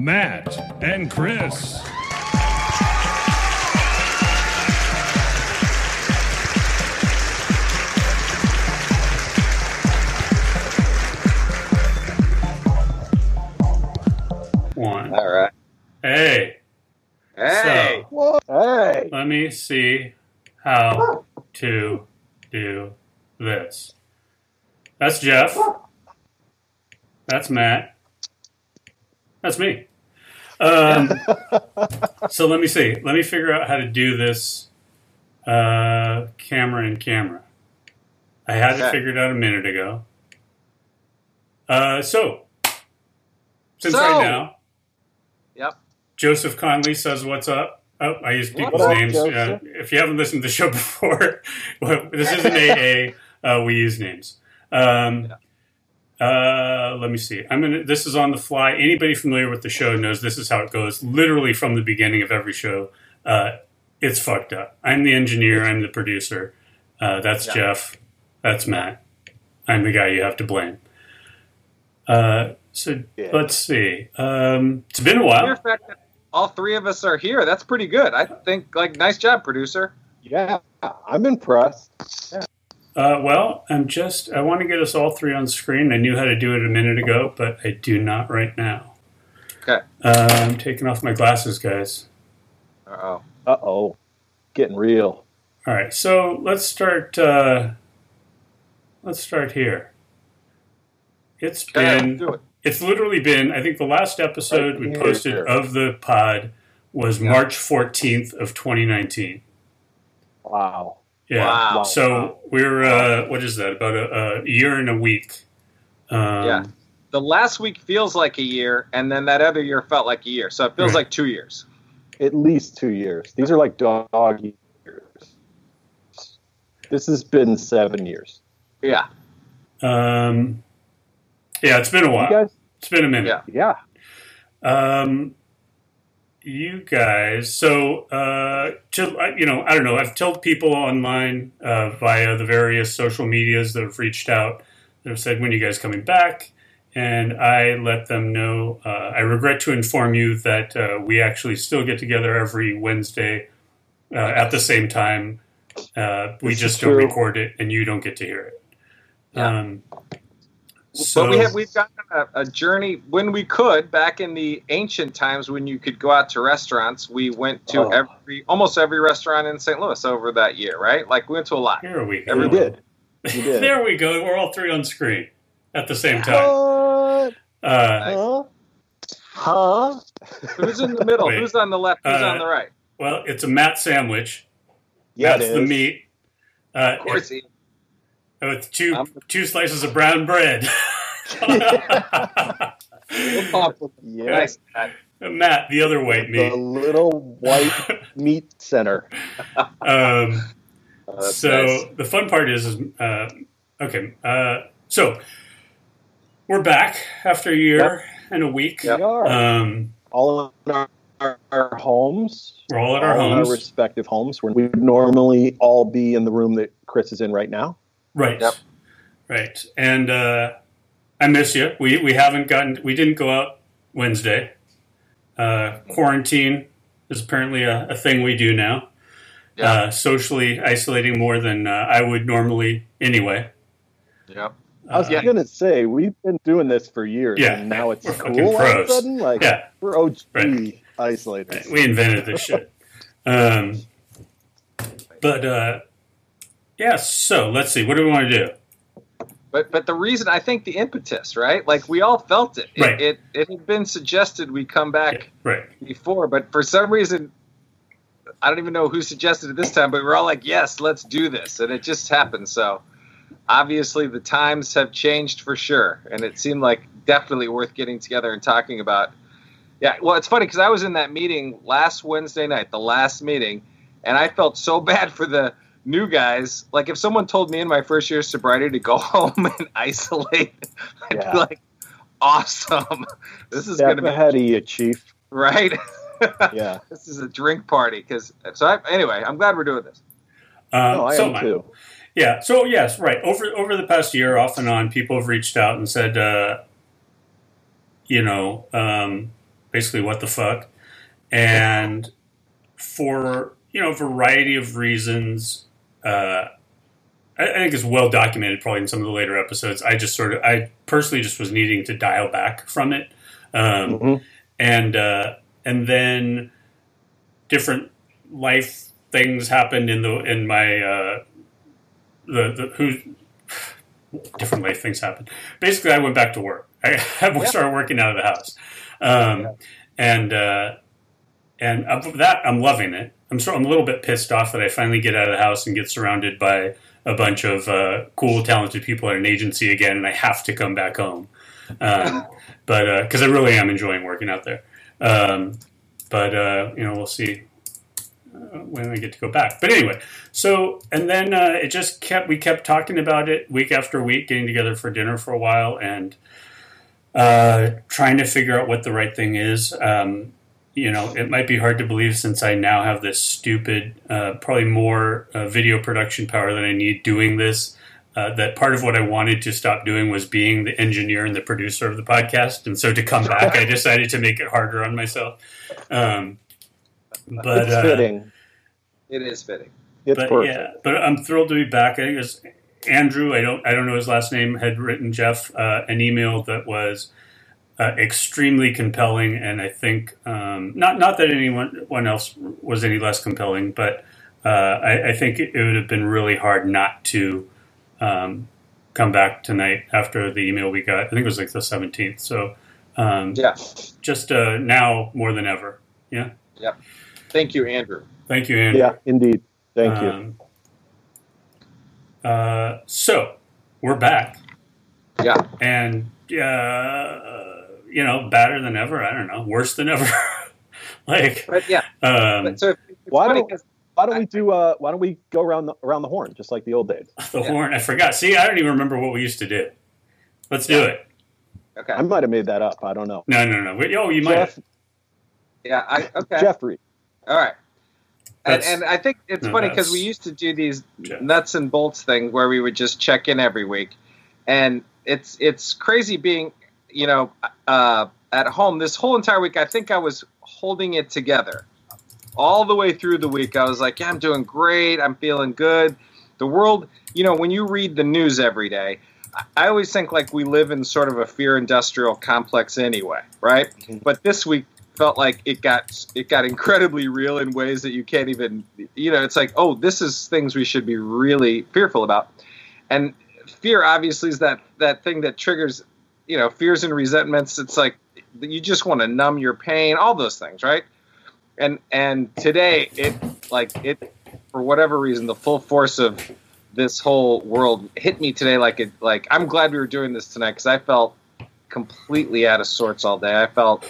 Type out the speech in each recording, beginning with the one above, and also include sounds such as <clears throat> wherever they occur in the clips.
Matt, and Chris. One. All right. Hey, Hey. Hey, let me see how to do this. That's Jeff. That's Matt. That's me. Um, <laughs> so let me see. Let me figure out how to do this uh, camera and camera. I had it Okay. figured out a minute ago. Uh, so, since So- right now, Yep. Joseph Conley says, "What's up?" Oh, I use people's up, names. Uh, if you haven't listened to the show <laughs> before, <laughs> well, this isn't AA. Uh, we use names. Um, uh, let me see. I'm gonna. This is on the fly. Anybody familiar with the show knows this is how it goes. Literally from the beginning of every show, uh, it's fucked up. I'm the engineer. I'm the producer. Uh, that's Yeah. Jeff. That's Matt. I'm the guy you have to blame. Uh, so Yeah. let's see. Um, it's been a Mere while. fact that all three of us are here, that's pretty good. I think, like, nice job, producer. yeah, I'm impressed. Uh, well, I'm just. I want to get us all three on screen. I knew how to do it a minute ago, but I do not right now. Okay. Uh, I'm taking off my glasses, guys. Uh oh. Uh oh, getting real. All right, so let's start. Uh, let's start here. It's Okay, been. do it. It's literally been. I think the last episode Right we here. posted of the pod was Yeah. March 14th of 2019. Wow. Yeah. Wow. So we're uh, what is that? About a, a year and a week. Um, Yeah. The last week feels like a year, and then that other year felt like a year. So it feels Right. like two years. At least two years. These are like dog years. This has been seven years. Yeah. Um, yeah, it's been a while. You guys, it's been a minute. Yeah. yeah. Um, you guys, so uh, to you know, I don't know. I've told people online uh, via the various social medias that have reached out that have said, "When are you guys coming back?" And I let them know. Uh, I regret to inform you that uh, we actually still get together every Wednesday uh, at the same time. Uh, we This just don't record it, and you don't get to hear it. Yeah. Um, so but we have we've gotten a, a journey when we could back in the ancient times when you could go out to restaurants. We went to Oh. every almost every restaurant in St. Louis over that year, right? Like we went to a lot. here we go. Every We did. <laughs> We did. there we go. We're all three on screen at the same time. What? Uh, Huh? Huh? Who's in the middle? Wait. Who's on the left? Who's Uh, on the right? well, it's a Matt sandwich. Yeah, That's it the meat. Uh, Of course, he, with two I'm- two slices of brown bread. we'll pop with Yeah. nice. Matt. Matt, the other white The meat. little white <laughs> meat center. Um, <laughs> Oh, so nice. the fun part is, is uh, okay. Uh, so we're back after a year and a week. Yep. We are. Um, all in our, our, our homes. we're all at our all in homes, our respective homes. Where we would normally all be in the room that Chris is in right now. Right? Yep. Right. And uh, I miss you. We we haven't gotten. We didn't go out Wednesday. Uh, quarantine is apparently a, a thing we do now. Yeah. Uh, socially isolating more than uh, I would normally anyway. Yep. I was Uh, gonna say we've been doing this for years, Yeah, and now it's we're fucking cool all of a pros. sudden. Like Yeah. we're OG Right. isolators. We invented this shit. Um, but uh, yeah, so let's see. What do we want to do? But but the reason I think the impetus, right? Like we all felt it. It Right. it, it had been suggested we come back Right. before, but for some reason I don't even know who suggested it this time, but we're all like, yes, let's do this. And it just happened. So obviously the times have changed for sure. And it seemed like definitely worth getting together and talking about Yeah, well, it's funny because I was in that meeting last Wednesday night, the last meeting, and I felt so <laughs> bad for the new guys. Like if someone told me in my first year of sobriety to go <laughs> home and isolate, I'd Yeah. be like, "Awesome, this is going to be ahead of you, Chief. right." <laughs> Yeah. this is a drink party because so I, anyway, I'm glad we're doing this. Um, No, I so am too. Yeah. So yes, right. Over over the past year, off and on, people have reached out and said, uh, you know, um, basically, what the fuck, and for you know, a variety of reasons. Uh, I, I think it's well documented, probably in some of the later episodes. I just sort of, I personally just was needing to dial back from it, um, Mhm. and uh, and then different life things happened in the in my uh, the the who <sighs> different life things happened. Basically, I went back to work. I, <laughs> I started working out of the house, um, and uh, and of that I'm loving it. I'm so I'm a little bit pissed off that I finally get out of the house and get surrounded by a bunch of uh, cool, talented people at an agency again, and I have to come back home. Um, <laughs> but because I really am enjoying working out there. Um, but uh, you know, we'll see uh, when I get to go back. But anyway, so and then uh, it just kept we kept talking about it week after week, getting together for dinner for a while and uh, trying to figure out what the right thing is. Um, you know, it might be hard to believe since I now have this stupid, uh, probably more uh, video production power than I need doing this. Uh, that part of what I wanted to stop doing was being the engineer and the producer of the podcast, and so to come back, I <laughs> decided to make it harder on myself. Um, but it's uh, fitting. It is fitting. It's but perfect. yeah, but I'm thrilled to be back. I think it was Andrew. I don't I don't know his last name. Had written Jeff uh, an email that was uh, extremely compelling, and I think um, not not that anyone one else was any less compelling, but uh, I, I think it, would have been really hard not to um, come back tonight after the email we got. I think it was like the 17th. So um, Yeah. just uh, now more than ever. Yeah. Yeah. Thank you, Andrew. Thank you, Andrew. Yeah, indeed. Thank you. Um, uh, so we're back, Yeah. and uh, you know, better than ever. I don't know, worse than ever. <laughs> like, But yeah. um, But so it's Why don't- Why don't we do? Uh, why don't we go around the around the horn just like the old days? the horn. I forgot. See, I don't even remember what we used to do. Let's do Yeah. it. okay. I might have made that up. I don't know. No, no, no. Wait, oh, you might. Jeff, Have. yeah. I, okay. Jeffrey. All right. And, and I think it's no, funny because we used to do these Jeff. nuts and bolts thing where we would just check in every week, and it's it's crazy being you know uh, at home this whole entire week. I think I was holding it together all the way through the week. I was like, yeah, I'm doing great. I'm feeling good. The world, you know, when you read the news every day, I- I always think like we live in sort of a fear industrial complex anyway, right? But this week felt like it got it got incredibly real in ways that you can't even you know it's like oh this is things we should be really fearful about and fear obviously is that that thing that triggers you know fears and resentments it's like you just want to numb your pain all those things right? And and today it like it for whatever reason the full force of this whole world hit me today like it like i'm glad we were doing this tonight because i felt completely out of sorts all day. I felt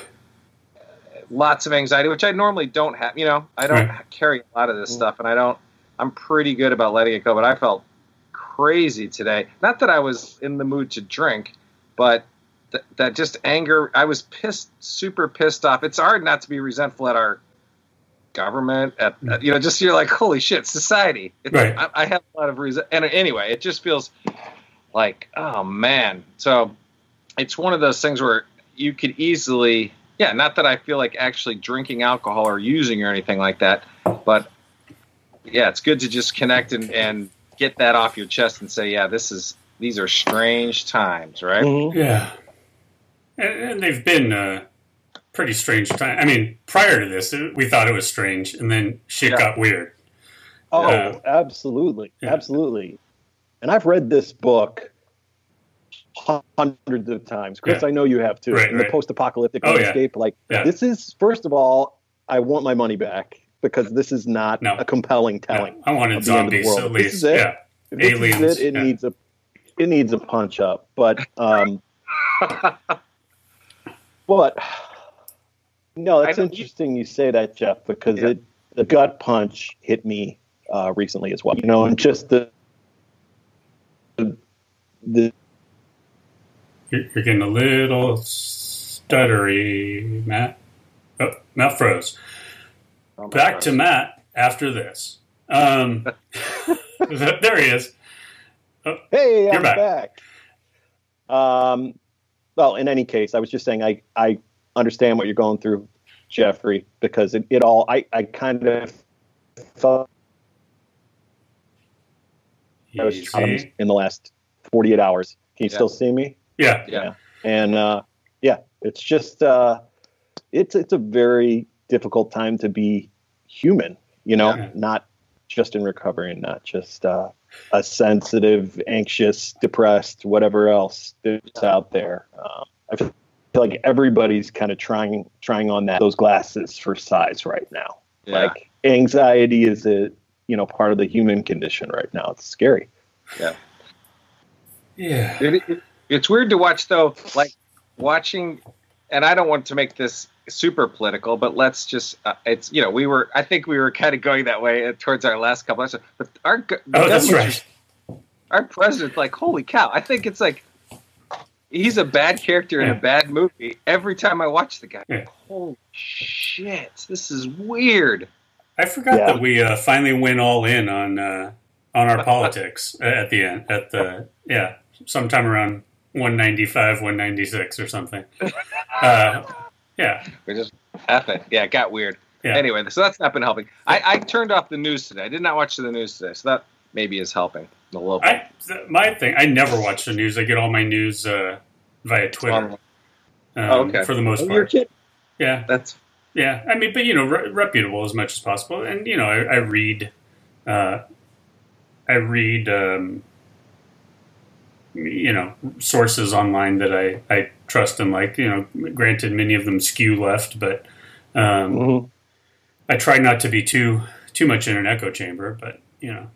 uh, lots of anxiety which i normally don't have you know? I don't Right. carry a lot of this mm. stuff and i don't i'm pretty good about letting it go but i felt crazy today. Not that i was in the mood to drink but th- that just anger i was pissed super pissed off. It's hard not to be resentful at our government at, at- you know just you're like holy shit society. It's- Right. I, I have a lot of reason and anyway it just feels like oh man. So it's one of those things where you could easily yeah not that i feel like actually drinking alcohol or using or anything like that but yeah it's good to just connect and, and get that off your chest and say yeah this is these are strange times right Mhm. Yeah, and, and they've been uh, pretty strange time. I mean, prior to this, it, we thought it was strange, and then shit Yeah. got weird. Oh, Yeah. absolutely, Yeah. absolutely. And I've read this book hundreds of times. Chris, Yeah. I know you have too. Right, in the post-apocalyptic Oh, yeah. landscape, like Yeah. this is first of all, I want my money back because this is not No. a compelling Yeah, telling. I wanted of the end of the zombies world. at This is it. Yeah, If this Aliens, is it. It yeah. needs a it needs a punch up, but um, but No, it's interesting you say that, Jeff, because Yeah. it the gut punch hit me uh, recently as well. You know, and just the the You're, you're getting a little stuttery, Matt. Oh, Matt froze. Oh, Back God. to Matt after this. Um, <laughs> there he is. Hey, You're I'm back. back. Um, well, in any case, I was just saying I I understand what you're going through, Jeffrey, because it, it all I I kind of felt I was Easy. in the last 48 hours. Can you Yeah. still see me? Yeah. Yeah. and uh, yeah, it's just uh, it's it's a very difficult time to be human. You know, Yeah. not just in recovery, and not just uh, a sensitive, anxious, depressed, whatever else that's out there. Um, I feel like everybody's kind of trying trying on that those glasses for size right now. Yeah. Like anxiety is a you know part of the human condition right now. It's scary. Yeah. It, it- it's weird to watch though, like watching, and I don't want to make this super political, but let's just, uh, it's you know, we were, I think we were kind of going that way uh, towards our last couple episodes, but our go- Oh, that's right. our president's like, holy cow! I think it's like he's a bad character in Yeah. a bad movie every time I watch the guy. Yeah. Holy shit! This is weird. I forgot Yeah. that we uh, finally went all in on uh, on our politics at the end. At the yeah, sometime around 195, 196 or something. <laughs> Uh, yeah, We just effing yeah, it got weird. yeah. Anyway, so that's not been helping. I, I turned off the news today. I did not watch the news today, so that maybe is helping a little bit. I my thing. I never watch the news. I get all my news uh, via Twitter. Um, Oh, okay. For the most Oh, part. kidding. Yeah, that's yeah. I mean, but you know, re- reputable as much as possible. And you know, I, I read. Uh, I read. Um, you know, sources online that I, I trust and like. You know, granted, many of them skew left, but um, Mhm. I try not to be too too much in an echo chamber. But you know,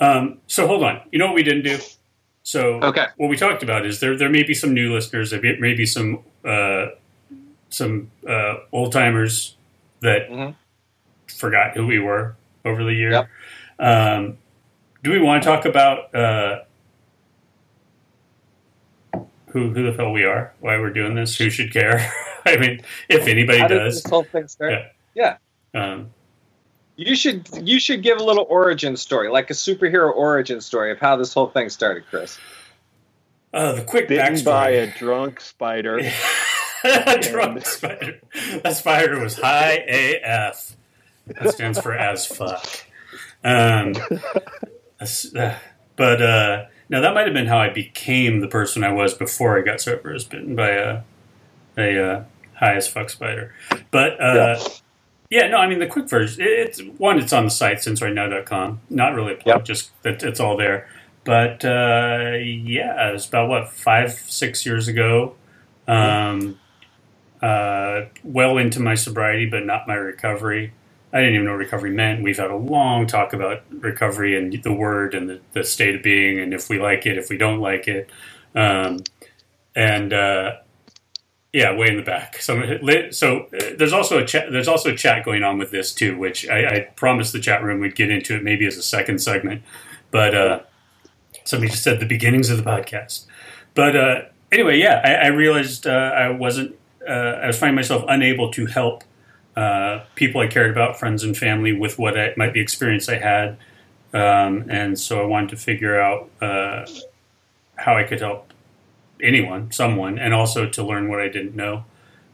um, so hold on. You know what we didn't do? So okay. what we talked about is there there may be some new listeners, there may be some uh, some uh, old timers that Mhm. forgot who we were over the year. Yep. Um, do we want to talk about uh, who who the hell we are, why we're doing this, who should care? <laughs> I mean, if anybody How did does. this whole thing start? Yeah. Um, You should you should give a little origin story, like a superhero origin story of how this whole thing started, Chris. uh, the quick Bitten by a drunk spider. <laughs> a drunk spider. That spider was high AF. That stands for as fuck. Um, <laughs> uh, but uh, now that might have been how I became the person I was before I got sober. Bitten by a a uh, high as fuck spider. But uh, yeah. no, I mean the quick version. it- It's one. It's on the site sincerightnow.com. Not really a plug, Yep. just that it's all there. But uh, yeah, it was about what five, six years ago. Um, uh, well into my sobriety, but not my recovery. I didn't even know recovery meant. We've had a long talk about recovery and the word and the, the state of being, and if we like it, if we don't like it, um, and uh, yeah, way in the back. So, so uh, there's also a chat. There's also a chat going on with this too, which I, I promised the chat room we'd get into it maybe as a second segment, but uh, somebody just said the beginnings of the podcast. But uh, anyway, yeah, I, I realized uh, I wasn't. Uh, I was finding myself unable to help uh, people I cared about, friends and family, with what I, might be experience I had, um, and so I wanted to figure out uh, how I could help anyone, someone, and also to learn what I didn't know.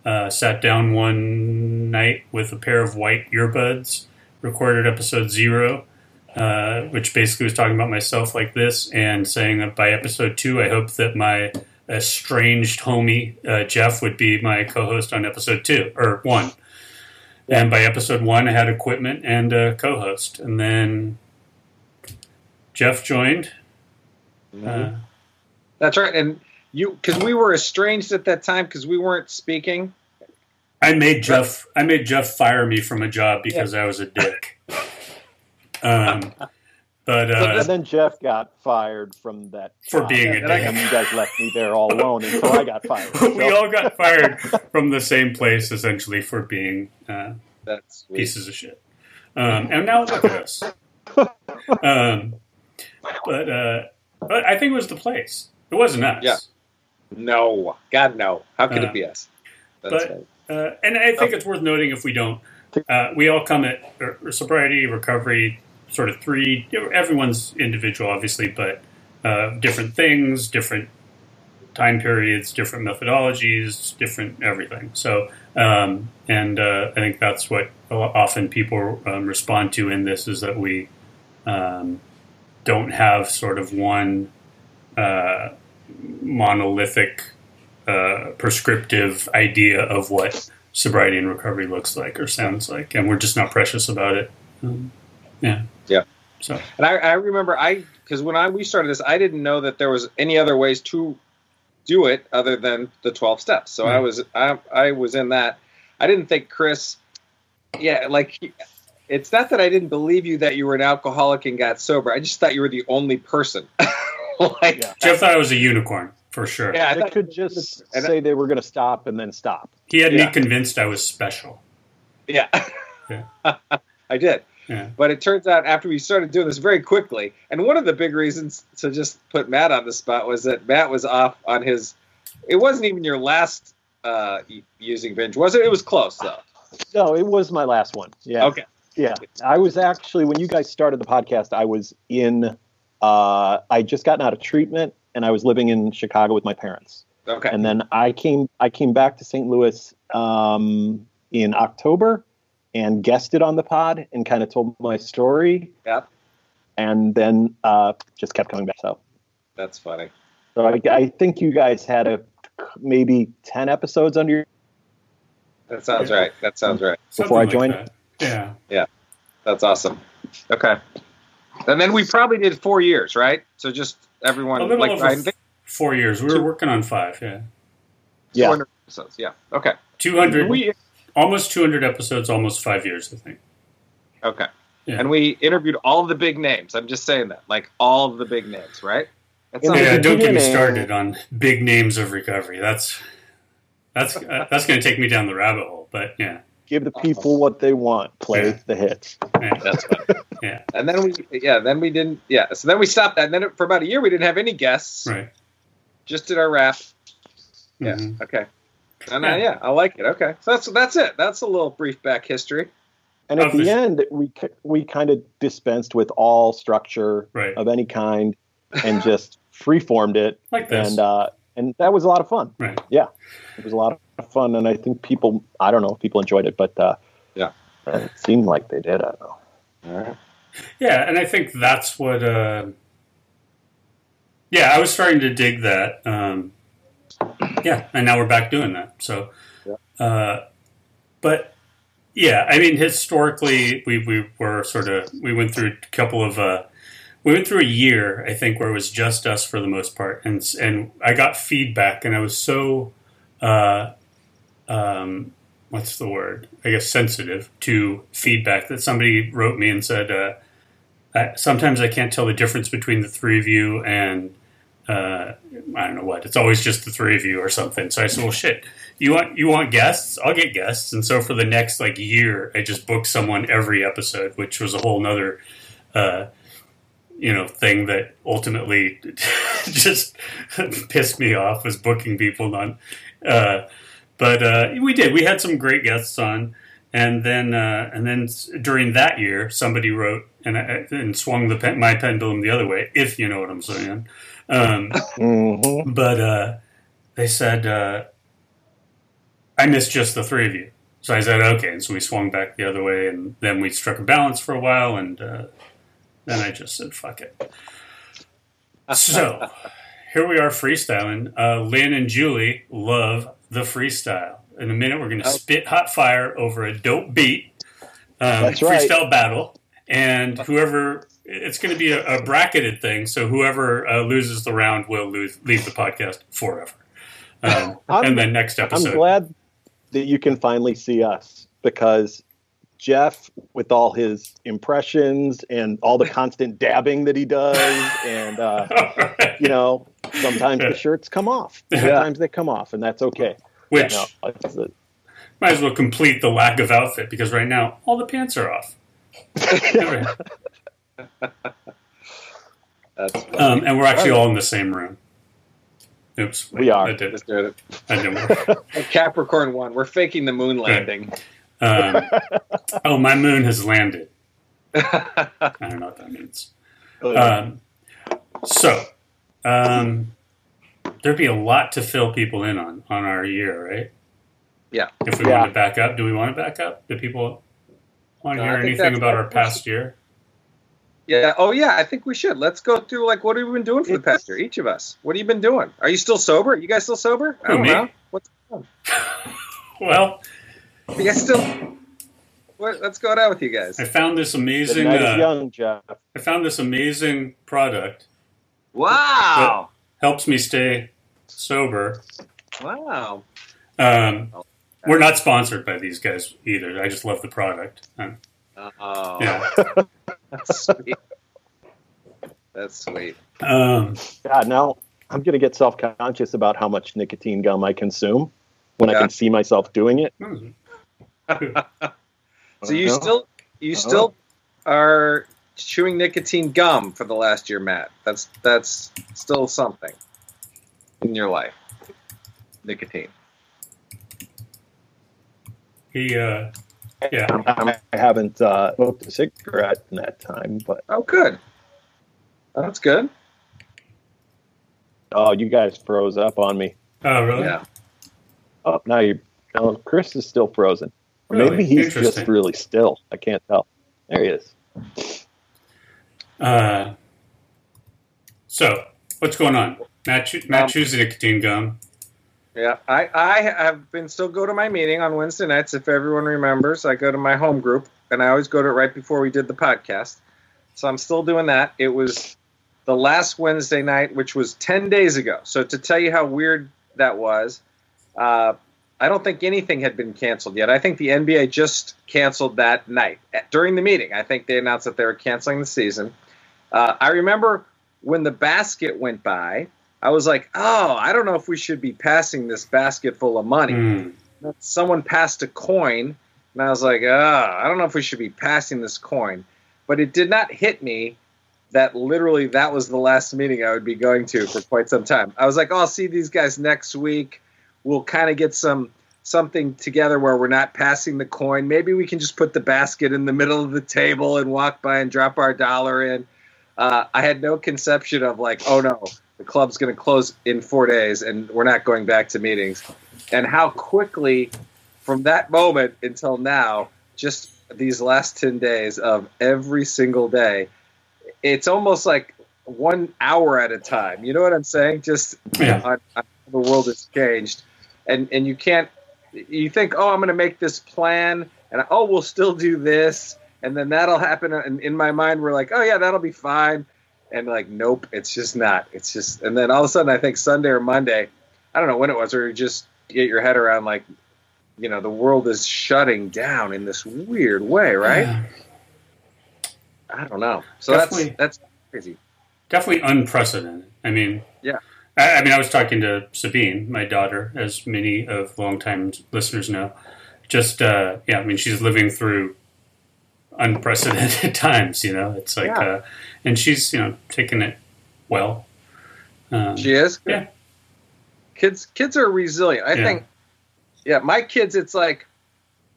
Uh, sat down one night with a pair of white earbuds, recorded episode zero, uh, which basically was talking about myself like this, and saying that by episode two, I hope that my estranged homie uh, Jeff would be my co-host on episode two or one. And by episode one, I had equipment and a co-host, and then Jeff joined. Uh, That's right, and you because we were estranged at that time because we weren't speaking. I made Jeff. I made Jeff fire me from a job because I was a dick. <laughs> Um, but uh, and then Jeff got fired from that For job. being a and dick. then you guys left me there all alone until I got fired. <laughs> we all got fired <laughs> from the same place essentially for being uh, That's pieces of shit. Um, and now look at us. <laughs> Um, but uh, but I think it was the place. It wasn't us. Yeah. No, God, no. How could Uh, it be us? That's but- right. Uh, and I think it's worth noting if we don't, uh, we all come at uh, sobriety, recovery, sort of three. Everyone's individual, obviously, but uh, different things, different time periods, different methodologies, different everything. So, um, and uh, I think that's what often people um, respond to in this is that we um, don't have sort of one uh, monolithic uh, prescriptive idea of what sobriety and recovery looks like or sounds like, and we're just not precious about it. Um, yeah. Yeah. So And I, I remember I because when I we started this, I didn't know that there was any other ways to do it other than the twelve steps. So I mm. was I I was in that. I didn't think Chris. Yeah, like he- it's not that I didn't believe you that you were an alcoholic and got sober. I just thought you were the only person. <laughs> like Yeah. Jeff thought I was a unicorn for sure. yeah, I They could just and I- say they were going to stop and then stop. He had Yeah. me convinced I was special. yeah. <laughs> Yeah. I did. Yeah. But it turns out after we started doing this very quickly, and one of the big reasons to just put Matt on the spot was that Matt was off on his. It wasn't even your last uh, using binge, was it? It was close though. No, it was my last one. Yeah. Okay. Yeah. I was actually, when you guys started the podcast, I was in, uh, I just gotten out of treatment and I was living in Chicago with my parents. Okay. And then I came, I came back to St. Louis um, in October and guested on the pod and kind of told my story. Yeah. And then uh, just kept coming back. So, That's funny. so I, I think you guys had a maybe 10 episodes under your That sounds right. That sounds right. Before I Something joined? that. Yeah. That's awesome. Okay. And then we probably did four years, right? So just everyone A like over I think Four years. We were Two- working on five. Yeah. Yeah. 400 episodes. Yeah. Okay. 200, We almost 200 episodes, almost five years, I think. okay. Yeah. And we interviewed all the big names. I'm just saying that, like all of the big names, right? That In Yeah, don't get me started on big names of recovery. That's that's uh, that's going to take me down the rabbit hole. But yeah, give the people what they want, play Yeah. the hits. yeah, That's fine. yeah, And then we, yeah, then we didn't, yeah. So then we stopped that. And then for about a year, we didn't have any guests. right. Just did our rap. Yeah. Mhm. Okay. And uh, Yeah. yeah, I like it. Okay. So that's that's it. That's a little brief back history. And at Of the the- end, we we kind of dispensed with all structure Right. of any kind and just <laughs> freeformed it, Like this. and uh, and that was a lot of fun. right. Yeah, it was a lot of fun, and I think people I don't know if people enjoyed it, but uh, Yeah. it seemed like they did. I don't know. All right. Yeah, and I think that's what. Uh, yeah, I was starting to dig that. Um, yeah, and now we're back doing that. So, uh, but yeah, I mean, historically, we we were sort of we went through a couple of. Uh, we went through a year, I think, where it was just us for the most part, and and I got feedback, and I was so, uh, um, what's the word? I guess sensitive to feedback that somebody wrote me and said, uh, I, sometimes I can't tell the difference between the three of you and uh, I don't know what. It's always just the three of you or something. So I said, well, shit. You want you want guests? I'll get guests. And so for the next like year, I just booked someone every episode, which was a whole nother, uh, you know, thing that ultimately <laughs> just <laughs> pissed me off was booking people on. Uh, but uh, we did. We had some great guests on, and then uh, and then during that year, somebody wrote and and swung the pen, my pendulum the other way, if you know what I'm saying. Um, hmm but uh, they said uh, I missed just the three of you. So I said okay, and so we swung back the other way, and then we struck a balance for a while, and uh, then I just said fuck it. So here we are freestyling. Uh, Lynn and Julie love the freestyle. In a minute, we're going to spit hot fire over a dope beat. Um, That's right. Freestyle battle, and whoever it's going to be a, a bracketed thing. So whoever uh, loses the round will lose, leave the podcast forever. Um, <laughs> and then next episode. I'm glad that you can finally see us because Jeff with all his impressions and all the constant <laughs> dabbing that he does, and uh, <laughs> you know, sometimes the shirts come off. Sometimes they come off, and that's okay. Which No, it's the- might as well complete the lack of outfit because right now all the pants are off. Um, and we're actually all in the same room. Oops, We are. I did, Let's do it. I work. <laughs> Capricorn one, we're faking the moon landing. Um, <laughs> oh, my moon has landed. <laughs> I don't know what that means. Um, so, um, there'd be a lot to fill people in on on our year, right? Yeah. If we Yeah. want to back up, do we want to back up? Do people want to No, hear anything about our past year? Yeah. Oh, yeah. I think we should. Let's go through like what have we been doing for the past year? Each of us. What have you been doing? Are you still sober? You guys still sober? I don't me? know. What's going on? <laughs> Well, you guys still? What, let's go out with you guys. I found this amazing. night is Uh, young, Jeff. I found this amazing product. Wow. Helps me stay sober. Wow. Um, we're not sponsored by these guys either. I just love the product. Um, Oh, yeah. <laughs> that's sweet. That's sweet. Um, God, now I'm going to get self conscious about how much nicotine gum I consume when I can see myself doing it. So you still you still are chewing nicotine gum for the last year, Matt. That's that's still something in your life. Nicotine. he, uh, yeah. I I haven't uh, smoked a cigarette in that time, but Oh, good. That's good. oh, you guys froze up on me. Oh, really? Yeah. Oh, now you. Oh, Chris is still frozen. Really? Maybe he's just really still. I can't tell. There he is. Uh, so, what's going on? Matt, chew- Matt Um, chews the nicotine gum. Yeah, I, I have been still go to my meeting on Wednesday nights. If everyone remembers, I go to my home group, and I always go to it right before we did the podcast. So I'm still doing that. It was the last Wednesday night, which was ten days ago. So to tell you how weird that was, uh, I don't think anything had been canceled yet. I think the NBA just canceled that night during the meeting. I think they announced that they were canceling the season. Uh, I remember when the basket went by. I was like, oh, I don't know if we should be passing this basket full of money. Mm. Someone passed a coin, and I was like, ah, I don't know if we should be passing this coin. But it did not hit me that literally that was the last meeting I would be going to for quite some time. I was like, oh, I'll see these guys next week. We'll kind of get some something together where we're not passing the coin. Maybe we can just put the basket in the middle of the table and walk by and drop our dollar in. Uh, I had no conception of like, oh no, the club's going to close in four days and we're not going back to meetings. And how quickly, from that moment until now, just these last 10 days of every single day, it's almost like one hour at a time. You know what I'm saying? Just Yeah. on, on how the world has changed. And, and you can't, you think, oh, I'm going to make this plan and oh, we'll still do this. And then that'll happen. And in my mind, we're like, oh, yeah, that'll be fine and like nope it's just not it's just and then all of a sudden i think sunday or monday i don't know when it was or you just get your head around like you know the world is shutting down in this weird way right Yeah. i don't know so Definitely. that's that's crazy Definitely unprecedented. I mean, Yeah. I, I mean, I was talking to Sabine, my daughter, as many of longtime listeners know. Just, uh, yeah, I mean, she's living through unprecedented <laughs> times, you know? It's like, Yeah. uh, and she's, you know, taking it well. Um, she is Yeah. kids kids are resilient i Yeah. think yeah my kids it's like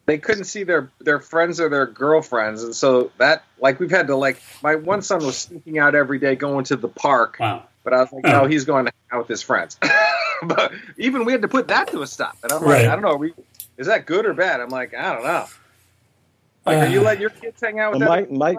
they couldn't see their their friends or their girlfriends and so that like we've had to like my one son was sneaking out every day going to the park wow. But I was like, Oh. no, he's going to hang out with his friends. <laughs> but even we had to put that to a stop. And I'm Right. like, I don't know, are we, is that good or bad? I'm like, I don't know. Like, are you letting your kids hang out with that? my my.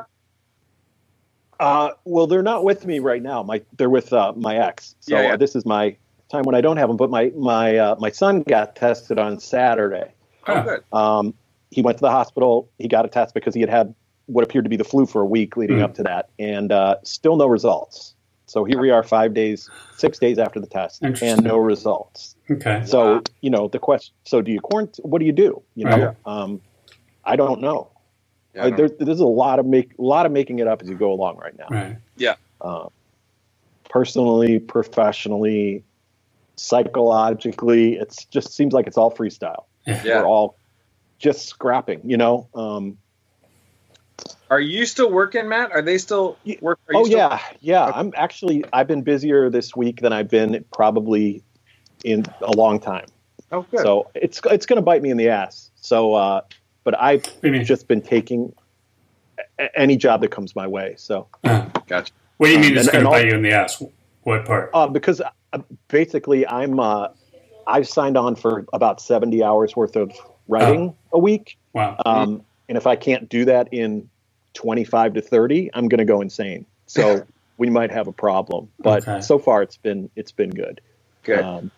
Uh, well, they're not with me right now. My they're with uh, my ex. So Yeah, yeah. uh, this is my time when I don't have them. But my my uh, my son got tested on Saturday. oh, good. Um, he went to the hospital. He got a test because he had had what appeared to be the flu for a week leading Hmm. up to that, and uh, still no results. So here we are, five days, six days after the test, and no results. Okay. So you know the question. So do you quarantine? What do you do? You know, Right. um, I don't know. Yeah, I Uh, there, there's a lot of make a lot of making it up as you go along right now. Right. Um, personally, professionally, psychologically, it's just seems like it's all freestyle. Yeah. Yeah. We're all just scrapping, you know. Um, Are you still working, Matt? Are they still Ye- work? Are you oh still- yeah, yeah. Okay. I'm actually I've been busier this week than I've been probably in a long time. Oh, good. So it's it's going to bite me in the ass. So, uh, but I've What do you mean? just been taking a- any job that comes my way. So, Uh, gotcha. what do you mean Um, it's going to bite you in the ass? What part? uh, because uh, basically I'm uh, I've signed on for about seventy hours worth of writing Oh. a week, Wow. um, and if I can't do that in twenty five to thirty, I'm going to go insane. So <laughs> we might have a problem. But Okay. so far, it's been it's been good. Good. Um,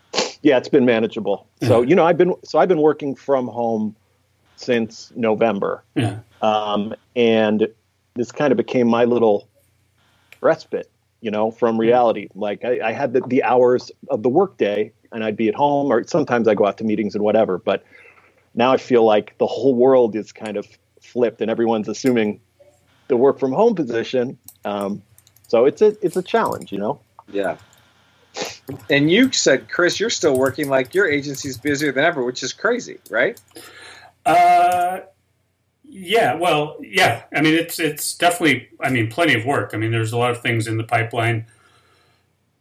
yeah, it's been manageable. So you know, I've been so I've been working from home since November, yeah. um, and this kind of became my little respite, you know, from reality. Like I, I had the, the hours of the workday, and I'd be at home, or sometimes I go out to meetings and whatever. But now I feel like the whole world is kind of flipped, and everyone's assuming the work from home position. Um, so it's a it's a challenge, you know. Yeah. And you said, Chris, you're still working like your agency's busier than ever, which is crazy, right? Uh, yeah. Well, yeah. I mean, it's it's definitely. I mean, plenty of work. I mean, there's a lot of things in the pipeline.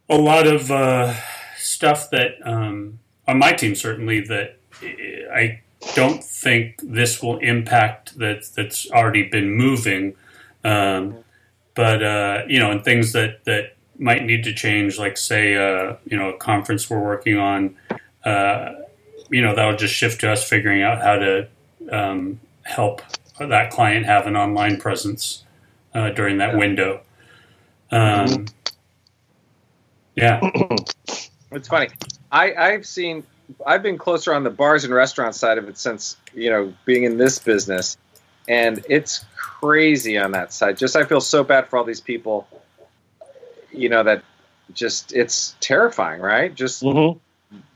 A lot of uh, stuff that um, on my team certainly that I don't think this will impact that that's already been moving. Um, but uh, you know, and things that that might need to change, like say, uh, you know, a conference we're working on. Uh, you know, that'll just shift to us figuring out how to um, help that client have an online presence uh, during that window. Um, yeah, <clears throat> It's funny. I, I've seen, I've been closer on the bars and restaurant side of it since, you know, being in this business. And it's crazy on that side. Just, I feel so bad for all these people, you know, that just, it's terrifying, right? Just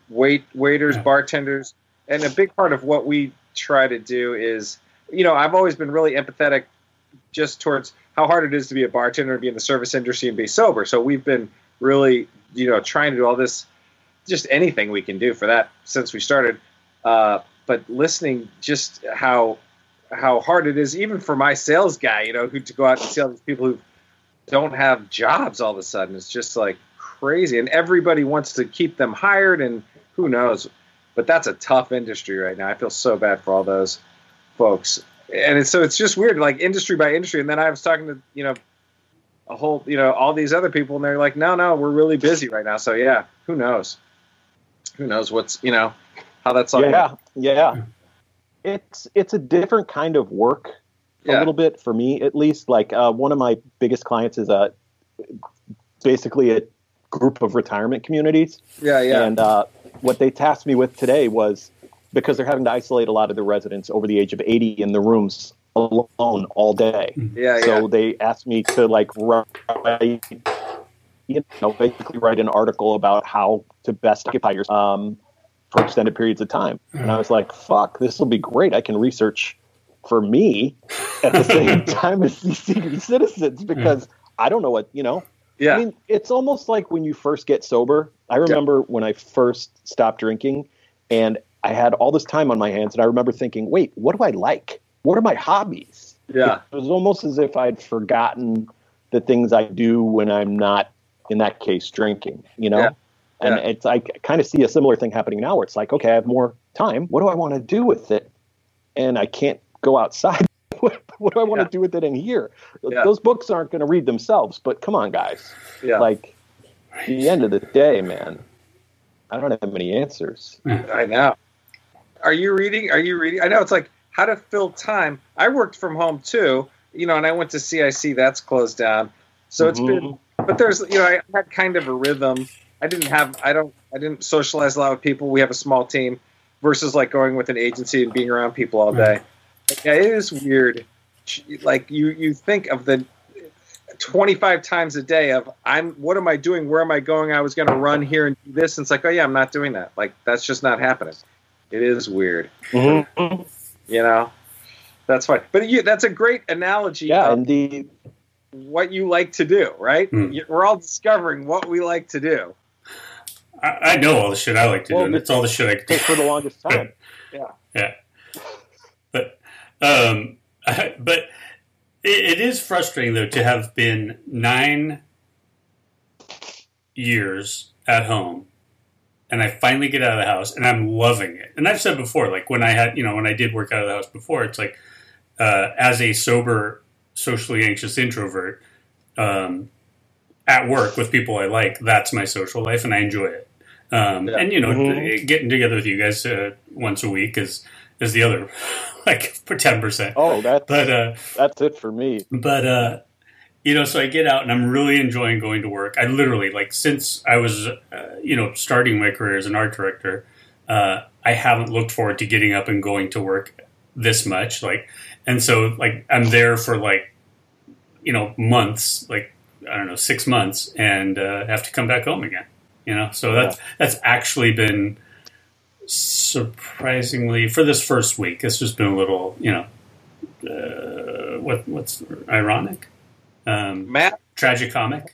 wait waiters, bartenders, and a big part of what we try to do is, you know, I've always been really empathetic just towards how hard it is to be a bartender and be in the service industry and be sober. So we've been really, you know, trying to do all this, just anything we can do for that since we started. Uh, but listening, just how how hard it is, even for my sales guy, you know, who to go out and see all these people who don't have jobs all of a sudden. It's just like crazy, and everybody wants to keep them hired, and who knows. But that's a tough industry right now. I feel so bad for all those folks, and it's, so it's just weird, like industry by industry. And then I was talking to you know a whole you know all these other people, and they're like, no, no, we're really busy right now. So yeah, who knows? Who knows what's you know how that's all. yeah, yeah. It's it's a different kind of work a Yeah. little bit for me at least. Like uh, one of my biggest clients is a basically a group of retirement communities, yeah, yeah, and uh, what they tasked me with today was because they're having to isolate a lot of the residents over the age of 80 in the rooms alone all day. yeah, yeah. So they asked me to like write, you know, basically write an article about how to best occupy yourself um, for extended periods of time. And I was like, "Fuck, this will be great. I can research for me at the same <laughs> time as these senior citizens because I don't know what you know." Yeah. I mean, it's almost like when you first get sober. I remember when I first stopped drinking and I had all this time on my hands, and I remember thinking, wait, what do I like? What are my hobbies? Yeah. It was almost as if I'd forgotten the things I do when I'm not, in that case, drinking, you know? Yeah. And Yeah. it's, I kind of see a similar thing happening now where it's like, okay, I have more time. What do I want to do with it? And I can't go outside. <laughs> what, what do I want Yeah. to do with it in here? Yeah. Those books aren't going to read themselves, but come on, guys. Yeah. Like, at the end of the day, man, I don't have many answers. I know. Are you reading? Are you reading? I know it's like how to fill time. I worked from home too, you know, and I went to CIC. That's closed down. So it's Mhm. been, but there's, you know, I had kind of a rhythm. I didn't have, I don't, I didn't socialize a lot with people. We have a small team versus like going with an agency and being around people all day. Yeah, it is weird. Like you, you think of the 25 times a day of I'm what am I doing? Where am I going? I was going to run here and do this. And it's like, oh yeah, I'm not doing that. Like that's just not happening. It is weird, mm-hmm. you know. That's fine. But you, that's a great analogy. Yeah, of and the what you like to do, right? Hmm. You- We're all discovering what we like to do. I, I know all the shit I like to Well, do, and it's all the shit I can do. for the longest <laughs> time. Yeah. But um, <laughs> but it, it is frustrating though to have been nine years at home, and I finally get out of the house, and I'm loving it. And I've said before, like when I had, you know, when I did work out of the house before, it's like uh, as a sober, socially anxious introvert. Um, at work with people I like, that's my social life, and I enjoy it. Um, Yeah. And you know, Mhm. getting together with you guys uh, once a week is is the other <laughs> like for ten percent. Oh, that's But uh, that's it for me. but uh, you know, so I get out and I'm really enjoying going to work. I literally like since I was uh, you know starting my career as an art director, uh, I haven't looked forward to getting up and going to work this much. Like, and so like I'm there for like you know months, like I don't know six months, and uh, have to come back home again. You know, so that's that's actually been surprisingly for this first week. It's just been a little, you know, uh, what what's ironic, um, Matt, tragicomic.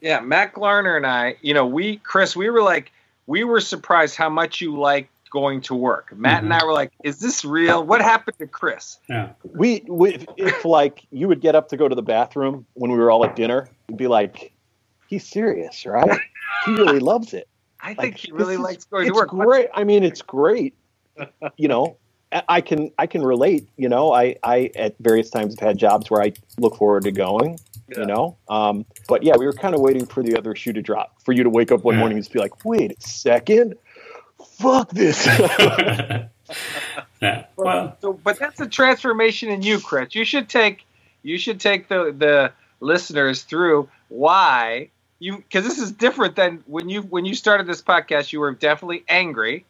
yeah, Matt Glarner and I, you know, we, Chris, we were like, we were surprised how much you liked going to work. Matt and I were like, is this real? What happened to Chris? Yeah, We, we if, if like you would get up to go to the bathroom when we were all at dinner, you'd be like, "He's serious, right? He really loves it. I think Like, he really is- likes going to work. great. I mean, it's great. You know, <laughs> I I can I can relate. You know, I I at various times have had jobs where I look forward to going. Yeah. You know, um, but yeah, we were kind of waiting for the other shoe to drop for you to wake up one Yeah. morning and just be like, "Wait a second, fuck this." <laughs> <laughs> yeah. Well, So, but that's a transformation in you, Chris. You should take you should take the the listeners through why you because this is different than when you when you started this podcast. You were definitely angry,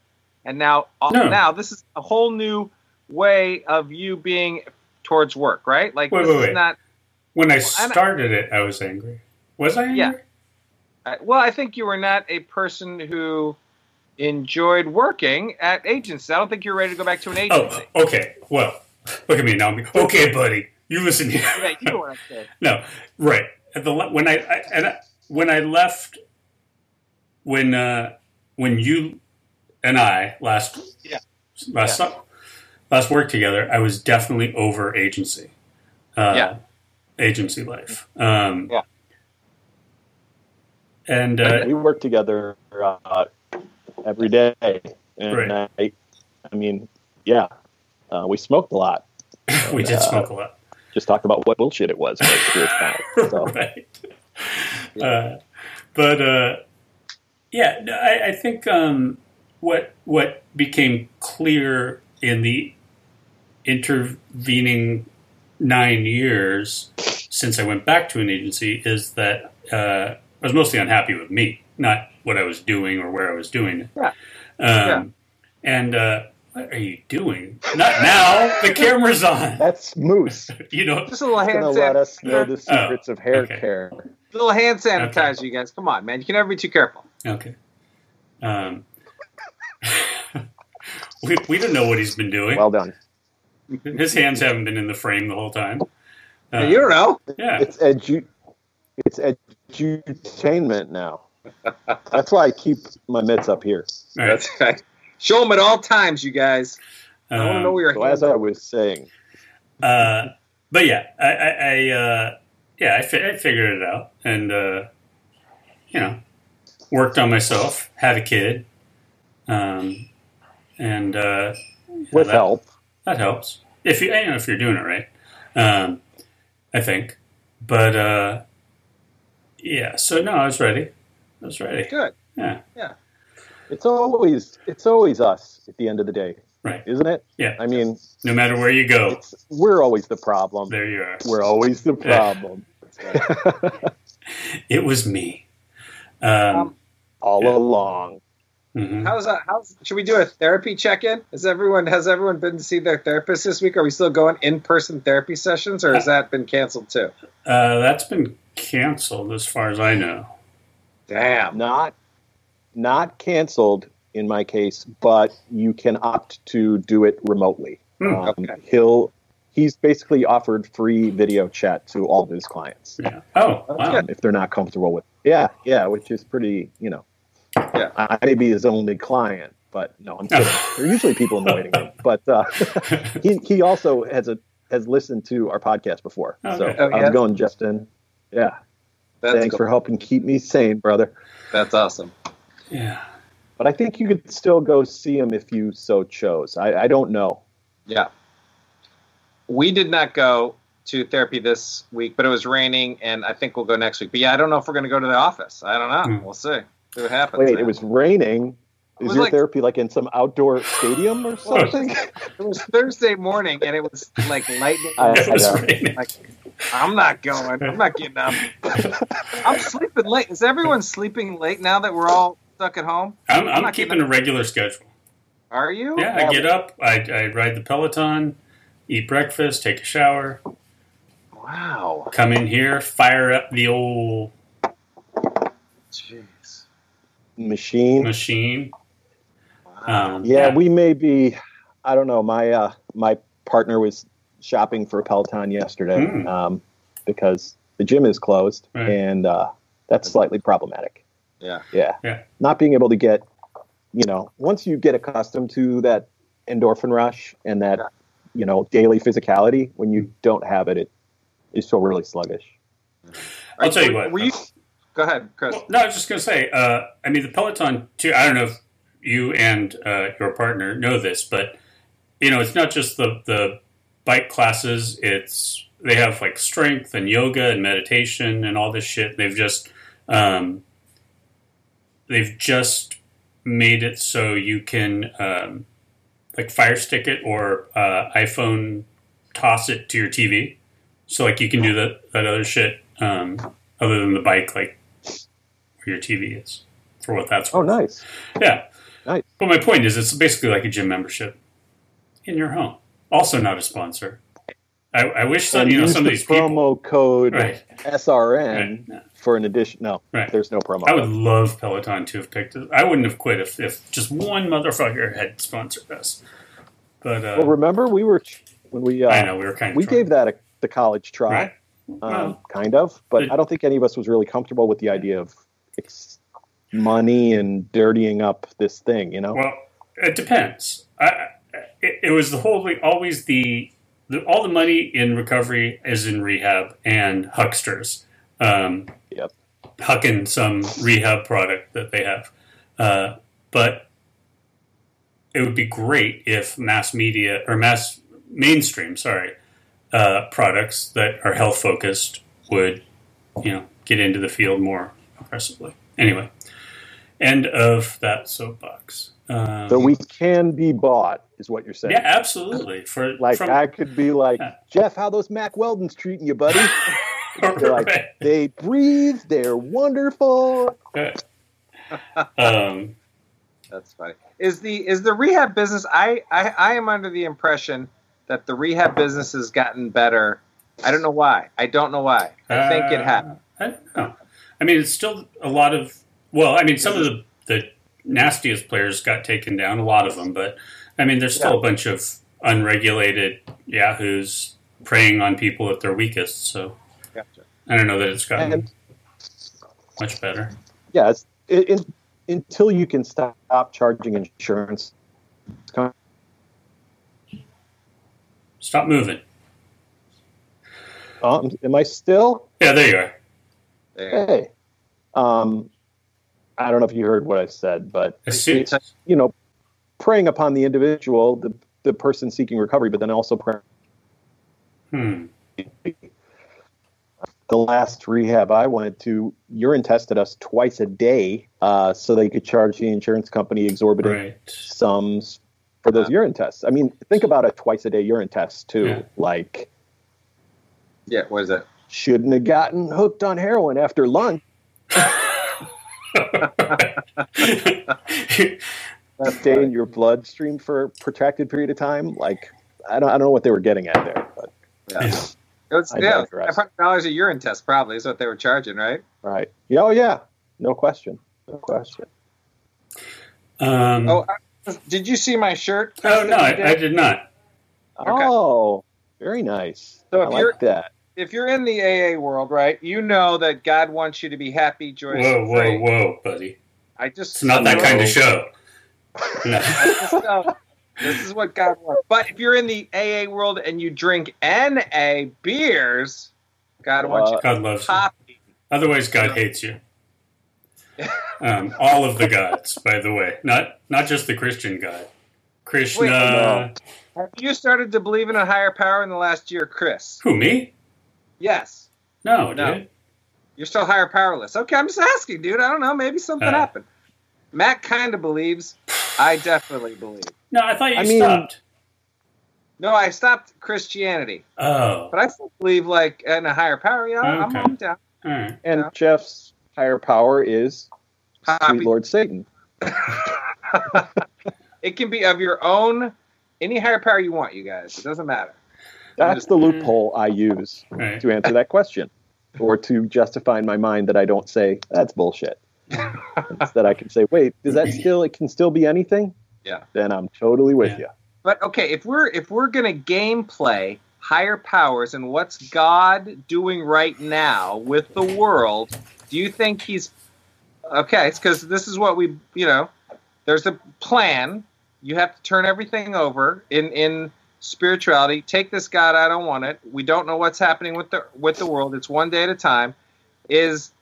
and now uh, No. now this is a whole new way of you being towards work, right? Like Wait, this wait, is wait. not. when I started it, I was angry. Was I angry? Yeah. uh, Well, I think you were not a person who enjoyed working at agencies. I don't think you're ready to go back to an agency. Oh, okay. Well, <laughs> look at me now. Okay, buddy, you listen here. Yeah, you know what saying. <laughs> No, right. At the when I, I and I, when I left, when uh, when you and I last Yeah. last su- last worked together, I was definitely over agency. Uh, Yeah. agency life. Um, Yeah. and uh, we worked together uh, every day, and Right. I, I mean, yeah, uh, we smoked a lot. <laughs> we did smoke a lot. Just talked about what bullshit it was. for a period of time. So, <laughs> right. <laughs> Uh, but uh, yeah, I, I think um, what what became clear in the intervening nine years since I went back to an agency is that uh, I was mostly unhappy with me, not what I was doing or where I was doing it. Yeah. Um, Yeah. And uh, what are you doing? Not now. The camera's on. that's Moose. <laughs> You know. Just a little hand Going to let us know the secrets of hair okay. care. little hand sanitizer, Okay. you guys. Come on, man. You can never be too careful. Okay. Um, <laughs> we, we don't know what he's been doing. Well done. His hands haven't been in the frame the whole time. Uh, you don't know. yeah. It's edu- It's edutainment now. That's why I keep my mitts up here. All right. That's right. Show them at all times, you guys. I want to Um, know where your So hands as I was saying, uh, but yeah, I, I, I uh, yeah, I, fi- I figured it out, and uh, you know, worked on myself, had a kid, um, and uh, with that- help, that helps if you, you know if you're doing it right. Um, I think, but uh, yeah. So no, I was ready. I was ready. Good. Yeah. Yeah. It's always it's always us at the end of the day, Right. isn't it? Yeah. I mean, No matter where you go, it's we're always the problem. there you are. We're always the Yeah. problem. <laughs> It was me. Um, Um, All Yeah. along. mhm. How's that? How's should we do a therapy check-in? Has everyone has everyone been to see their therapist this week? Are we still going in-person therapy sessions, or has that been canceled too? Uh, that's been canceled as far as I know. Damn. Not not canceled in my case, but you can opt to do it remotely. Um, Okay. He'll he's basically offered free video chat to all of his clients Yeah. Oh, wow. good. if they're not comfortable with. Yeah, yeah, which is pretty. You know, Yeah. I I may be his only client, but no, I'm kidding. <laughs> there are usually people in the waiting room, but uh, <laughs> he he also has a has listened to our podcast before. Oh, so good. Oh, how's yeah? it going, Justin? Yeah, That's thanks cool. for helping keep me sane, brother. That's awesome. Yeah. But I think you could still go see him if you so chose. I, I don't know. Yeah. We did not go to therapy this week, but it was raining, and I think we'll go next week. But yeah, I don't know if we're going to go to the office. I don't know. Hmm. We'll see. See what happens. Wait, man. it was raining. Is was your like- therapy like in some outdoor stadium or something? <laughs> It was Thursday morning, and it was like lightning. I- It was raining. Like, I'm not going. I'm not getting up. <laughs> I'm sleeping late. Is everyone sleeping late now that we're all stuck at home? I'm, I'm not keeping gonna- a regular schedule. Are you? Yeah, I get up, I, I ride the Peloton, eat breakfast, take a shower, Wow. come in here, fire up the old Jeez. Machine. machine. Wow. Um, Yeah, we may be. I don't know. My uh, my partner was shopping for a Peloton yesterday Hmm. um, because the gym is closed, Right. and uh, that's slightly problematic. Yeah. Yeah. Yeah. Not being able to get, you know, once you get accustomed to that endorphin rush and that, Yeah. you know, daily physicality, when you don't have it, it is still really sluggish. I'll tell you Were- what. Were you? Go ahead, Chris. Well, no, I was just going to say, uh, I mean, the Peloton, too, I don't know if you and uh, your partner know this, but, you know, it's not just the, the bike classes, it's, they have like strength and yoga and meditation and all this shit. They've just, um, they've just made it so you can, um, like fire stick it or uh, iPhone toss it to your TV. So, like, you can do that, that other shit, um, other than the bike, like, where your TV is, for what that's Oh, nice. Yeah. Nice. But my point is, it's basically like a gym membership in your home. Also, not a sponsor. I, I wish and you know, some the of these people. promo code Right. SRN Right. For an addition. No, Right. there's no promo. I would love Peloton to have picked it. I wouldn't have quit if, if just one motherfucker had sponsored us. But uh, Well, remember we were when we uh, I know we were kind of we gave that a, the college try, Right. um, Well, kind of, but it- I don't think any of us was really comfortable with the idea of ex- money and dirtying up this thing. You know, Well, it depends. I, it, it was the whole always the, the all the money in recovery is in rehab and hucksters. Um. Hucking some rehab product that they have, uh, but it would be great if mass media or mass mainstream, sorry, uh, products that are health focused would, you know, get into the field more aggressively. Anyway, end of that soapbox. Um, so we can be bought, is what you're saying. yeah, absolutely. For Like from, I could be like Yeah. Jeff, how those Mack Weldons treating you, buddy? <laughs> They're like they breathe, they're wonderful. um, That's funny. Is the is the rehab business? I, I I am under the impression that the rehab business has gotten better. I don't know why. I don't know why. I think it uh, has. I don't know. I mean, it's still a lot of. Well, I mean, some of the the nastiest players got taken down, a lot of them, but I mean, there's still Yeah. a bunch of unregulated yahoos preying on people at their weakest. So Gotcha. I don't know that it's gotten And much better. yeah, it's, it, it, until you can stop charging insurance. Stop moving. Um, am I still? Yeah, there you are. Hey, um, I don't know if you heard what I said, but it's, you know, preying upon the individual, the the person seeking recovery, but then also preying. hmm. The last rehab I went to, urine tested us twice a day, uh, so they could charge the insurance company exorbitant Right. sums for those urine tests. I mean, think about a twice a day urine test too. Yeah. Like, Yeah. What is it? shouldn't have gotten hooked on heroin after lunch. <laughs> Stay in your bloodstream for a protracted period of time. Like, I don't, I don't know what they were getting at there, but Yeah. It was yeah, digress. five hundred dollars a urine test probably is what they were charging, right? right. Yeah, oh yeah, no question, no question. um, Oh, I- did you see my shirt? oh no, I, I did not. Okay. Oh, Very nice. So I if like you're- that. If you're in the AA world, right, you know that God wants you to be happy, joyous, Whoa, and whoa, free. whoa, buddy! I just It's not that No. kind of show. <laughs> No. I just know this is what God wants. But if you're in the AA world and you drink NA beers, God wants you Uh, to God loves you. Otherwise, God hates you. Um, all of the gods, by the way, not not just the Christian God. Krishna. Wait, no. Have you started to believe in a higher power in the last year, Chris? Who me? Yes. No, No. dude. You're still higher powerless. Okay, I'm just asking, dude. I don't know. Maybe something Uh. happened. Matt kind of believes. I definitely believe. No, I thought you I mean- stopped. No, I stopped Christianity, Oh, but I still believe like in a higher power. You know, I'm, Okay. I'm down. all right. And Yeah. Jeff's higher power is Copy. sweet Lord Satan. <laughs> It can be of your own, any higher power you want, you guys. It doesn't matter. That's the mm-hmm. loophole I use Right. to answer that question, or to justify in my mind that I don't say that's bullshit. <laughs> that I can say, wait, does that still? It can still be anything. Yeah. Then I'm totally with Yeah. you. But okay, if we're if we're gonna gameplay higher powers and what's God doing right now with the world, do you think he's okay? It's because this is what we you know. There's a plan. You have to turn everything over in in spirituality. Take this God, I don't want it. We don't know what's happening with the with the world. It's one day at a time. Is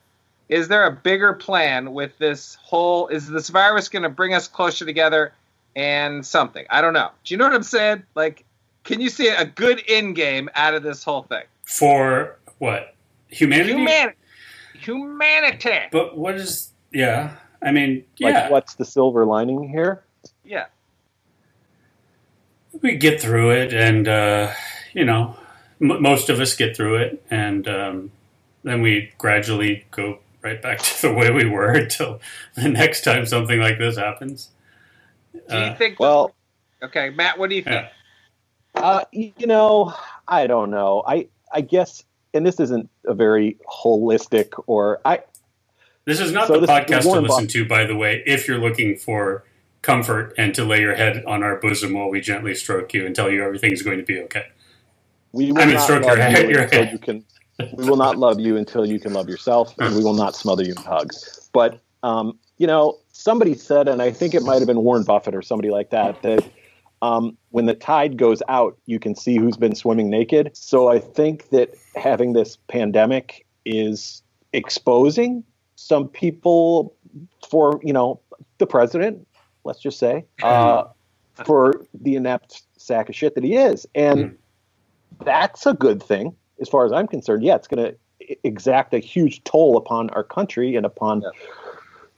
is there a bigger plan with this whole? Is this virus going to bring us closer together? And something. I don't know. Do you know what I'm saying? Like, can you see a good end game out of this whole thing? For what? Humanity? Humanity. Humanity. But what is. Yeah. I mean, Like, yeah. what's the silver lining here? Yeah. we get through it, and uh, you know, m- most of us get through it, and um, then we gradually go right back <laughs> to the way we were <laughs> until the next time something like this happens. Do you Uh, think? Well, okay, Matt. What do you think? Uh, you know, I don't know. I I guess, and this isn't a very holistic or I. This is not So the podcast to listen Buffett. to, by the way, if you're looking for comfort and to lay your head on our bosom while we gently stroke you and tell you everything's going to be okay. We will I mean, not stroke love your head- you your until head. you can. We will not love you until you can love yourself, and we will not smother you in hugs. But um, you know, somebody said, and I think it might have been Warren Buffett or somebody like that, that um, when the tide goes out, you can see who's been swimming naked. So I think that having this pandemic is exposing some people for you know the president. Let's just say uh, <laughs> for the inept sack of shit that he is, and that's a good thing as far as I'm concerned. Yeah, it's going to exact a huge toll upon our country and upon Yeah.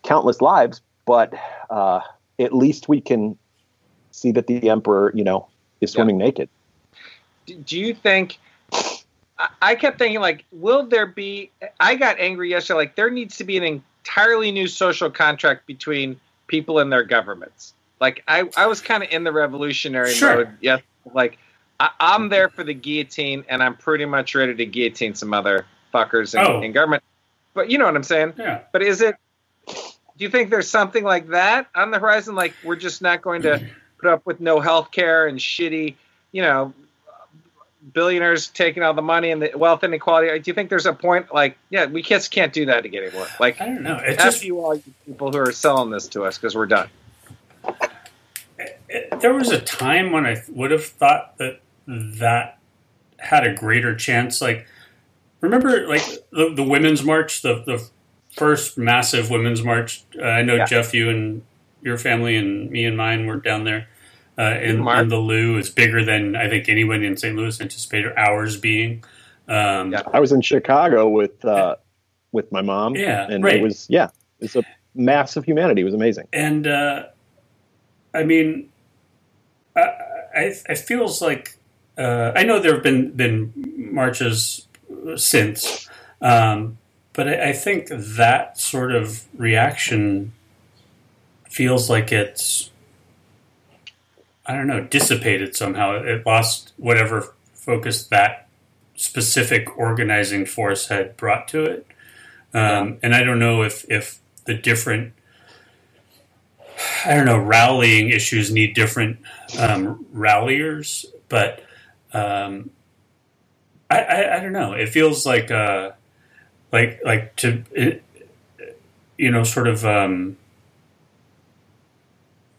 countless lives, but uh, at least we can see that the emperor, you know, is swimming naked. Do, do you think? I, I kept thinking, like, will there be? I got angry yesterday. Like, there needs to be an entirely new social contract between people and their governments. Like, I, I was kind of in the revolutionary Sure. mode. Yes, like I, I'm there for the guillotine, and I'm pretty much ready to guillotine some other fuckers in, Oh. in government. But you know what I'm saying? Yeah. But is it? Do you think there's something like that on the horizon? Like we're just not going to put up with no health care and shitty, you know, billionaires taking all the money and the wealth inequality. Do you think there's a point like, yeah, we just can't do that again anymore? Like, I don't know. It F just you all you people who are selling this to us because we're done. it, there was a time when I would have thought that that had a greater chance. Like, remember, like the, the women's march, the the first massive women's march. Uh, I know Yeah. Jeff, you and your family and me and mine were down there. Uh, in, in the Lou It's bigger than I think anyone in St. Louis anticipated ours being. Um, Yeah. I was in Chicago with uh, with my mom, Yeah, and right. it was yeah, it's a mass of humanity. It was amazing. and uh, I mean, I, I it feels like uh, I know there have been been marches since, um, but I, I think that sort of reaction feels like it's I don't know dissipated somehow. It lost whatever focus that specific organizing force had brought to it, um, and I don't know if if the different I don't know, rallying issues need different um, ralliers, but um, I, I don't know. It feels like uh, like like to it, you know sort of um,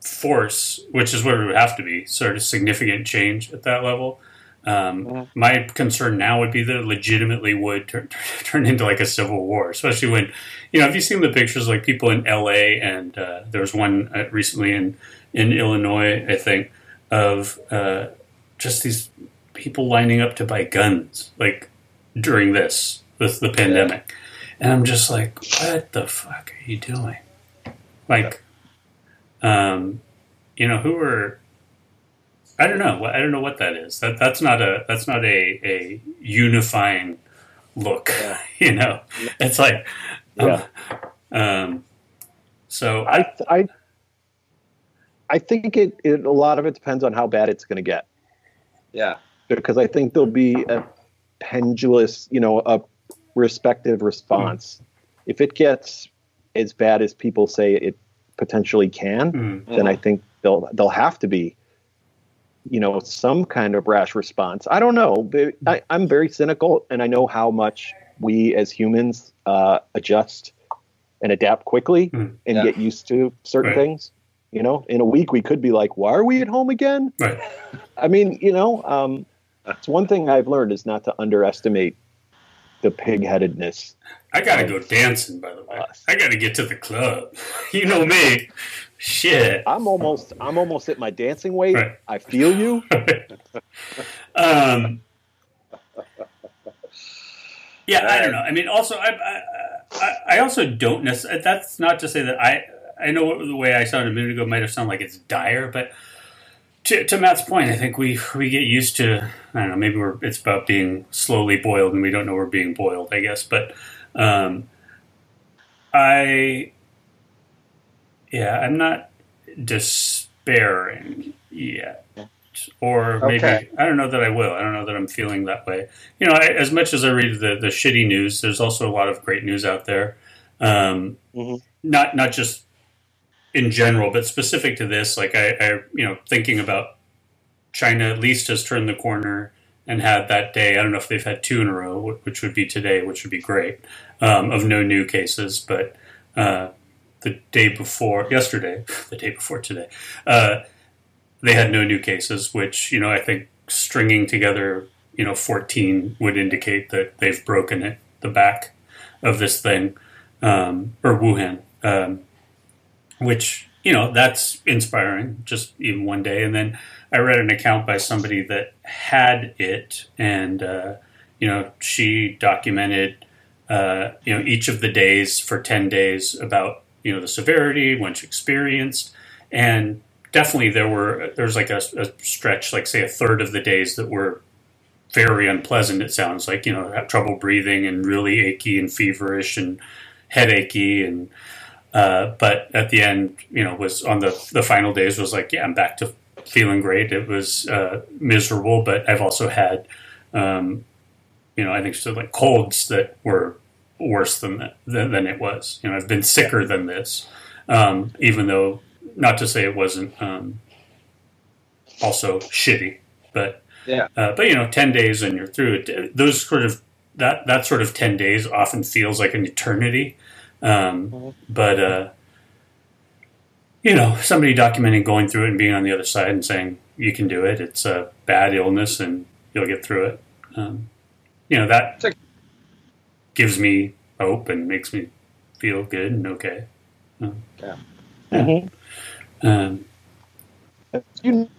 force, which is what it would have to be, sort of significant change at that level. Um, Mhm. My concern now would be that it legitimately would turn, <laughs> turn into like a civil war, especially when, you know, have you seen the pictures like people in L.A. and uh, there was one uh, recently in in Illinois, I think, of uh, just these people lining up to buy guns, like during this this the pandemic, and I'm just like, what the fuck are you doing? Like, um, you know, who are I don't know. I don't know what that is. That that's not a that's not a a unifying look. Yeah. <laughs> You know, it's like, Yeah. um, so I I I think it, it a lot of it depends on how bad it's going to get Yeah. because I think there'll be a pendulous, you know, a respective response. If it gets as bad as people say it potentially can, mm, then I think they'll they'll have to be, you know, some kind of rash response. I don't know. I, I'm very cynical, and I know how much we as humans uh, adjust and adapt quickly Mm, and yeah. get used to certain Right. things. You know, in a week we could be like, "Why are we at home again?" right. I mean, you know, um, it's one thing I've learned is not to underestimate the pig-headedness. I gotta go dancing. By the way, I gotta get to the club. <laughs> You know me. Shit. I'm almost, I'm almost at my dancing weight. Right. I feel you. <laughs> um, yeah, I don't know. I mean, also, I, I, I, I also don't necessarily. That's not to say that I, I know the way I sounded a minute ago might have sounded like it's dire, but to, to Matt's point, I think we we get used to. I don't know. Maybe we're it's about being slowly boiled, and we don't know we're being boiled. I guess, but um, I, yeah, I'm not despairing yet or maybe Okay. I don't know that I will. I don't know that I'm feeling that way. You know, I, as much as I read the the shitty news, there's also a lot of great news out there. Um, Mhm. Not not just in general, but specific to this. Like I, I, you know, thinking about China at least has turned the corner and had that day. I don't know if they've had two in a row, which would be today, which would be great, um, of no new cases, but. Uh, the day before, yesterday, <laughs> the day before today, uh, they had no new cases, which you know I think stringing together you know 14 would indicate that they've broken it, the back of this thing, um, or Wuhan, um, which you know that's inspiring. Just even one day, and then I read an account by somebody that had it, and uh, you know she documented uh, you know each of the days for 10 days about you know the severity, when she experienced, and definitely there were there's like a, a stretch, like say a third of the days that were very unpleasant. It sounds like you know have trouble breathing and really achy and feverish and headachy and uh, but at the end, you know, was on the the final days was like, yeah, I'm back to feeling great. It was uh, miserable, but I've also had, um, you know, I think so like colds that were worse than that than, than it was. You know, I've been sicker than this, um, even though not to say it wasn't um, also shitty, but Yeah. uh, but you know, ten days and you're through it. Those sort of that that sort of ten days often feels like an eternity. Um, But uh, you know, somebody documenting going through it and being on the other side and saying you can do it. It's a bad illness and you'll get through it. Um, you know that like- gives me hope and makes me feel good and okay. Um, Yeah. Mhm. Um, You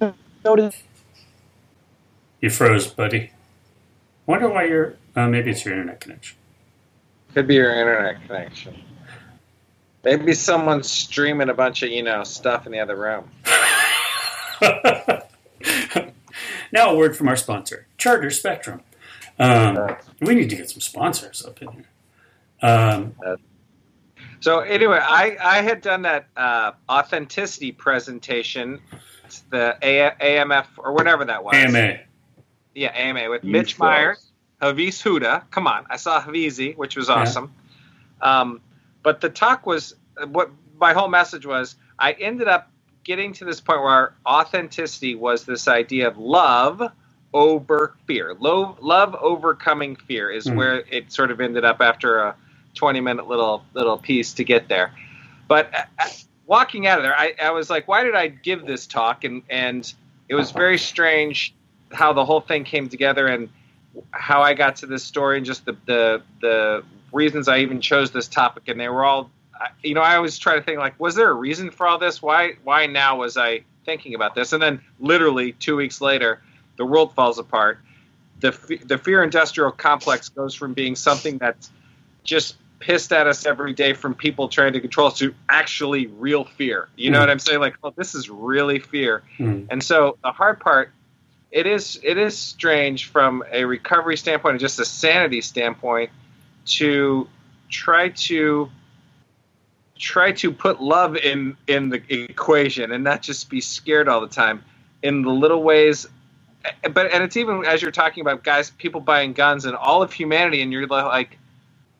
notice you froze, buddy. Wonder why you're. Uh, maybe it's your internet connection. Could be your internet connection. Maybe someone's streaming a bunch of you know stuff in the other room. <laughs> now a word from our sponsor, Charter Spectrum. Um, we need to get some sponsors up in here. Um, So anyway, I, I had done that uh, authenticity presentation, It's the A- AMF or whatever that was. AMA. Yeah, AMA with You Mitch froze. Myers, Havis Huda. Come on, I saw Havizi, which was awesome. Um, but the talk was what my whole message was. I ended up getting to this point where authenticity was this idea of love over fear. Love, love overcoming fear is Mhm. where it sort of ended up after a 20 minute little little piece to get there. But uh, uh, walking out of there, I, I was like, why did I give this talk? And and it was very strange how the whole thing came together and how I got to this story and just the the the reasons I even chose this topic. And they were all, you know, I always try to think like, was there a reason for all this? Why why now was I thinking about this? And then literally two weeks later, the world falls apart. The the fear industrial complex goes from being something that's just pissed at us every day from people trying to control us to actually real fear. You know Mhm. what I'm saying? Like, oh, this is really fear. Mm. And so the hard part, it is it is strange from a recovery standpoint and just a sanity standpoint to try to try to put love in in the equation and not just be scared all the time in the little ways. But and it's even as you're talking about guys people buying guns and all of humanity and you're like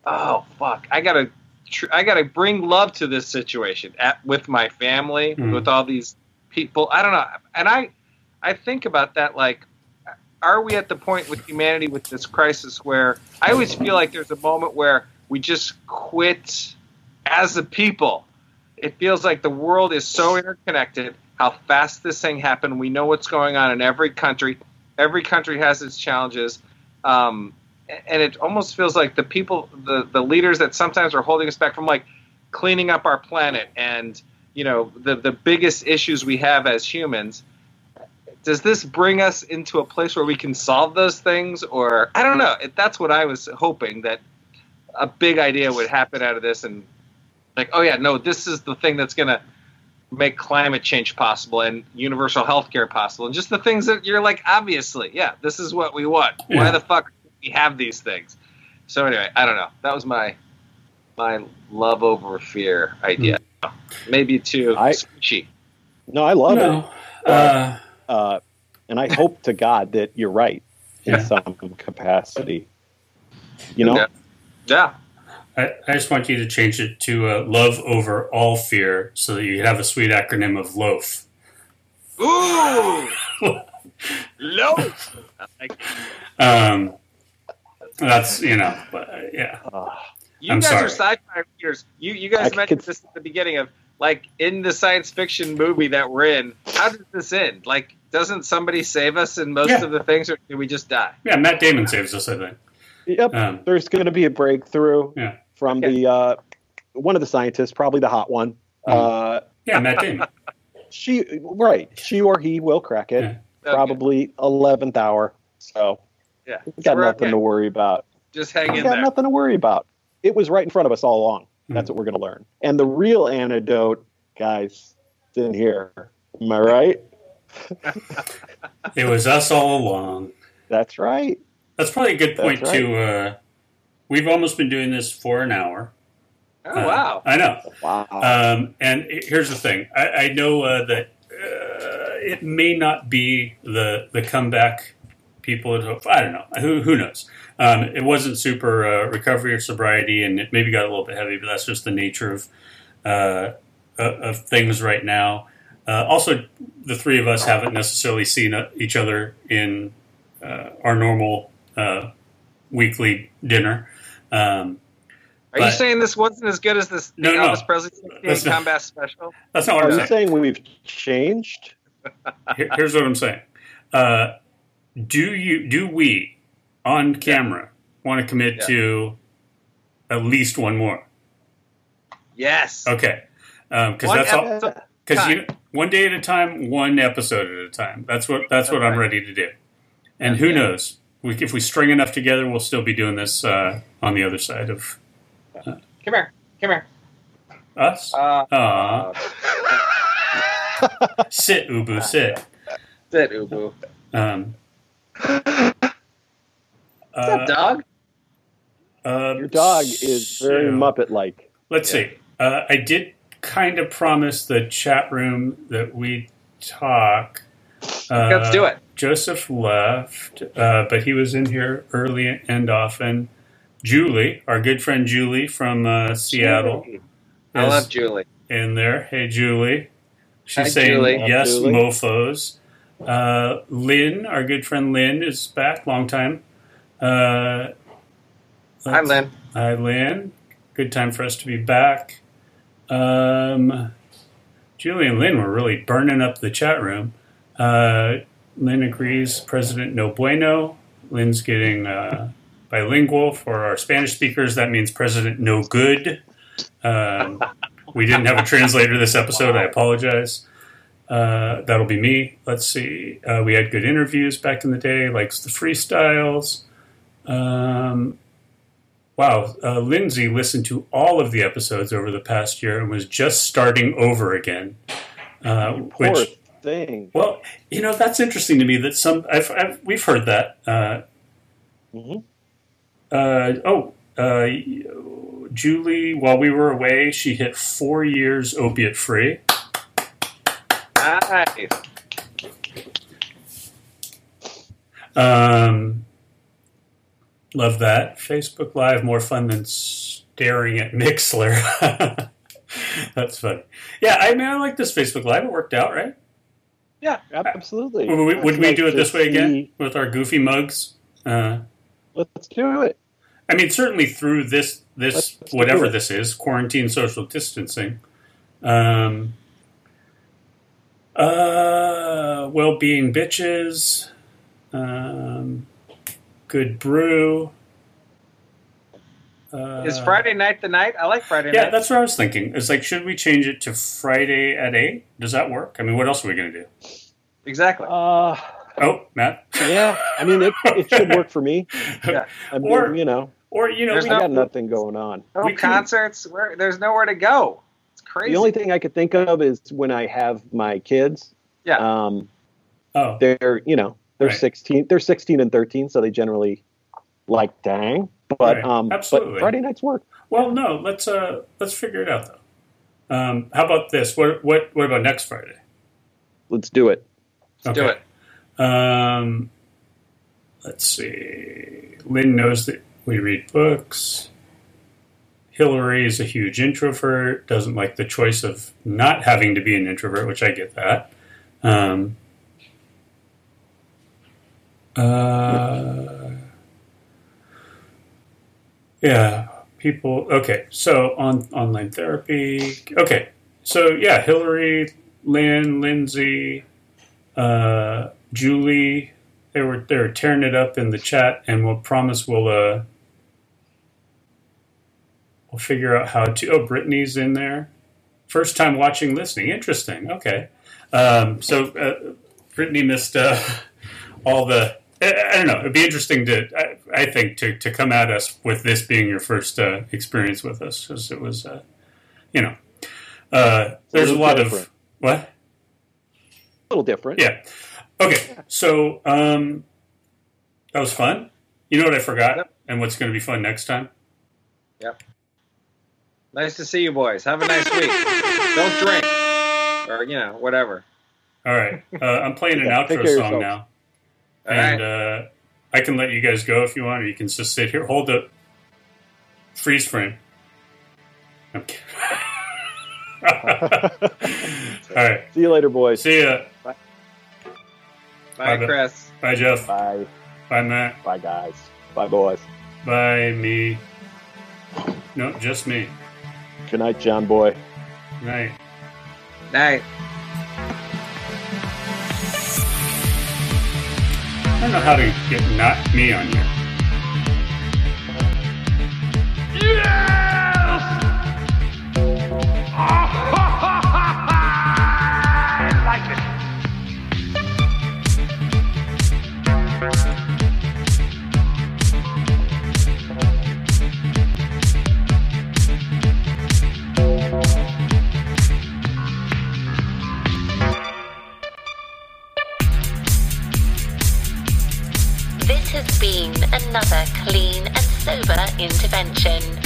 oh fuck. I gotta tr- i gotta bring love to this situation at, with my family Mhm. with all these people. I don't know. And i i think about that like are we at the point with humanity with this crisis where i always feel like there's a moment where we just quit as a people? It feels like the world is so interconnected how fast this thing happened. We know what's going on in every country. Every country has its challenges. Um, and it almost feels like the people the, the leaders that sometimes are holding us back from like cleaning up our planet and you know the, the biggest issues we have as humans does this bring us into a place where we can solve those things? Or i don't know. It- that's what i was hoping that a big idea would happen out of this and like oh yeah no this is the thing that's going to make climate change possible and universal health care possible and just the things that you're like obviously yeah this is what we want. Why the fuck do we have these things? So anyway i don't know. That was my my love over fear idea. Maybe too I- squishy. No, I love No. Uh, it, uh, and I hope to God that you're right in Yeah. some capacity. You know, Yeah. yeah I, I just want you to change it to uh, love over all fear so that you have a sweet acronym of LOAF. ooh low I like it. Um, that's, you know, but, uh, yeah. uh, You I'm guys sorry. are sci-fi readers. You you guys I mentioned could- this at the beginning of like in the science fiction movie that we're in. How does this end? Like, doesn't somebody save us in most Yeah. of the things, or do we just die? Yeah, Matt Damon saves us, I think. yep. Um, There's going to be a breakthrough Yeah. from the uh, one of the scientists, probably the hot one. Mhm. Uh, yeah, Matt Damon. <laughs> she right, she or he will crack it. Yeah. Probably eleventh hour. So Yeah, we got We're nothing okay. to worry about. Just hang We in got there. nothing to worry about. It was right in front of us all along. Hmm. That's what we're going to learn. And the real antidote, guys, is in here. Am I right? <laughs> It was us all along. That's right. That's probably a good point, That's right. too. Uh, we've almost been doing this for an hour. Oh Uh, wow! I know. Wow. Um, and here's the thing: I, I know uh, that uh, it may not be the the comeback people had hoped. I don't know. Who who knows? Um, it wasn't super uh, recovery or sobriety, and it maybe got a little bit heavy, but that's just the nature of uh, of of things right now. Uh, also, the three of us haven't necessarily seen uh, each other in uh, our normal uh, weekly dinner. Um, Are you saying this wasn't as good as this the No, no. Elvis Presley 16 That's not- combat special? that's not what Are I'm you saying. saying we've changed? <laughs> Here- here's what I'm saying. Uh, do you do we on camera want to commit Yeah. to at least one more? Yes. Okay, because One that's all. Episode- Because you one day at a time, one episode at a time. That's what that's what I'm ready to do. And who Yeah. knows? We, if we string enough together, we'll still be doing this uh, on the other side of Come here. Come here. us. Uh, Aw. <laughs> sit, Ubu, sit. sit, Ubu. Um, What's up, dog? uh, Your dog is very so- Muppet like. Let's Yeah. see. Uh, I did kind of promise the chat room that we talk. Uh, Let's do it. Joseph left, uh, but he was in here early and often. Julie, our good friend Julie from uh, Seattle, I love Julie. in there. Hey, Julie. She's Hi, saying Julie. Yes, Julie. mofos. Uh, Lynn, our good friend Lynn, is back. Long time. Uh, Hi, let's- Lynn. Hi, Lynn. Good time for us to be back. Um, Julie and Lynn were really burning up the chat room. Uh, Lynn agrees, President no bueno. Lynn's getting uh, bilingual for our Spanish speakers. That means President no good. Um, we didn't have a translator this episode. I apologize. Uh, that'll be me. Let's see. Uh, we had good interviews back in the day, likes the freestyles. Um, wow, uh, Lindsay listened to all of the episodes over the past year and was just starting over again. Uh, Poor which, thing. well, you know, that's interesting to me that some I've, I've we've heard that. Uh, Mhm. uh, oh, uh, Julie, while we were away, she hit four years opiate free. Nice. Um, love that. Facebook Live more fun than staring at <laughs> Mixlr. That's funny. Yeah, I mean, I like this Facebook Live. It worked out, right? Yeah, absolutely. Would we, would we do it this way again with our goofy mugs? Uh, Let's do it. I mean, certainly through this this Let's- let's whatever this is, quarantine social distancing. Um, uh, well-being bitches. Um, good brew. Uh, Is Friday night the night? I like Friday night. Yeah, night. that's what I was thinking. It's like, should we change it to Friday at eight? Does that work? I mean, what else are we going to do? Exactly. Uh, Oh, Matt. yeah, I mean, it, it should work for me. <laughs> Yeah. I mean, Or- you know, Or you know, we, I no- got nothing going on. No we can- concerts. Where there's nowhere to go. It's crazy. The only thing I could think of is when I have my kids. Yeah. Um, oh, they're you know they're Right. 16 they're 16 and 13 so they generally like dang but Right. um Absolutely. but friday nights work well, no. Let's uh, let's figure it out though. Um, how about this? What what what about next Friday? let's do it Let's do it. Um, let's see. Lynn knows that we read books. Hillary is a huge introvert, doesn't like the choice of not having to be an introvert, which I get that. Um, uh, yeah, people. Okay, so on online therapy. Okay, so yeah, Hillary, Lynn, Lindsay, uh, Julie, they were they were tearing it up in the chat, and we'll promise we'll uh we'll figure out how to. Oh, Brittany's in there. First time watching, listening. Interesting. Okay, um, so uh, Brittany missed uh, <laughs> all the. I, don't know. It'd be interesting to, I, I think, to, to come at us with this being your first uh, experience with us, because it was, uh, you know, uh, there's a little lot different. of what. a little different Yeah. Okay. So um, that was fun. You know what I forgot, Yep. and what's going to be fun next time? Yeah. Nice to see you boys. Have a nice week. Don't drink. Or, you know, whatever. All right. Uh, I'm playing an Yeah, outro song now, All and right. uh, I can let you guys go if you want, or you can just sit here. Hold the freeze frame. I'm kidding. <laughs> All right. see you later boys See ya. Bye, bye. Chris. Bye, Jeff. bye Bye, Matt. bye guys bye boys Bye, me. No, just me. good night john boy Night. Night. I don't know how to get not me on here. I another clean and sober intervention.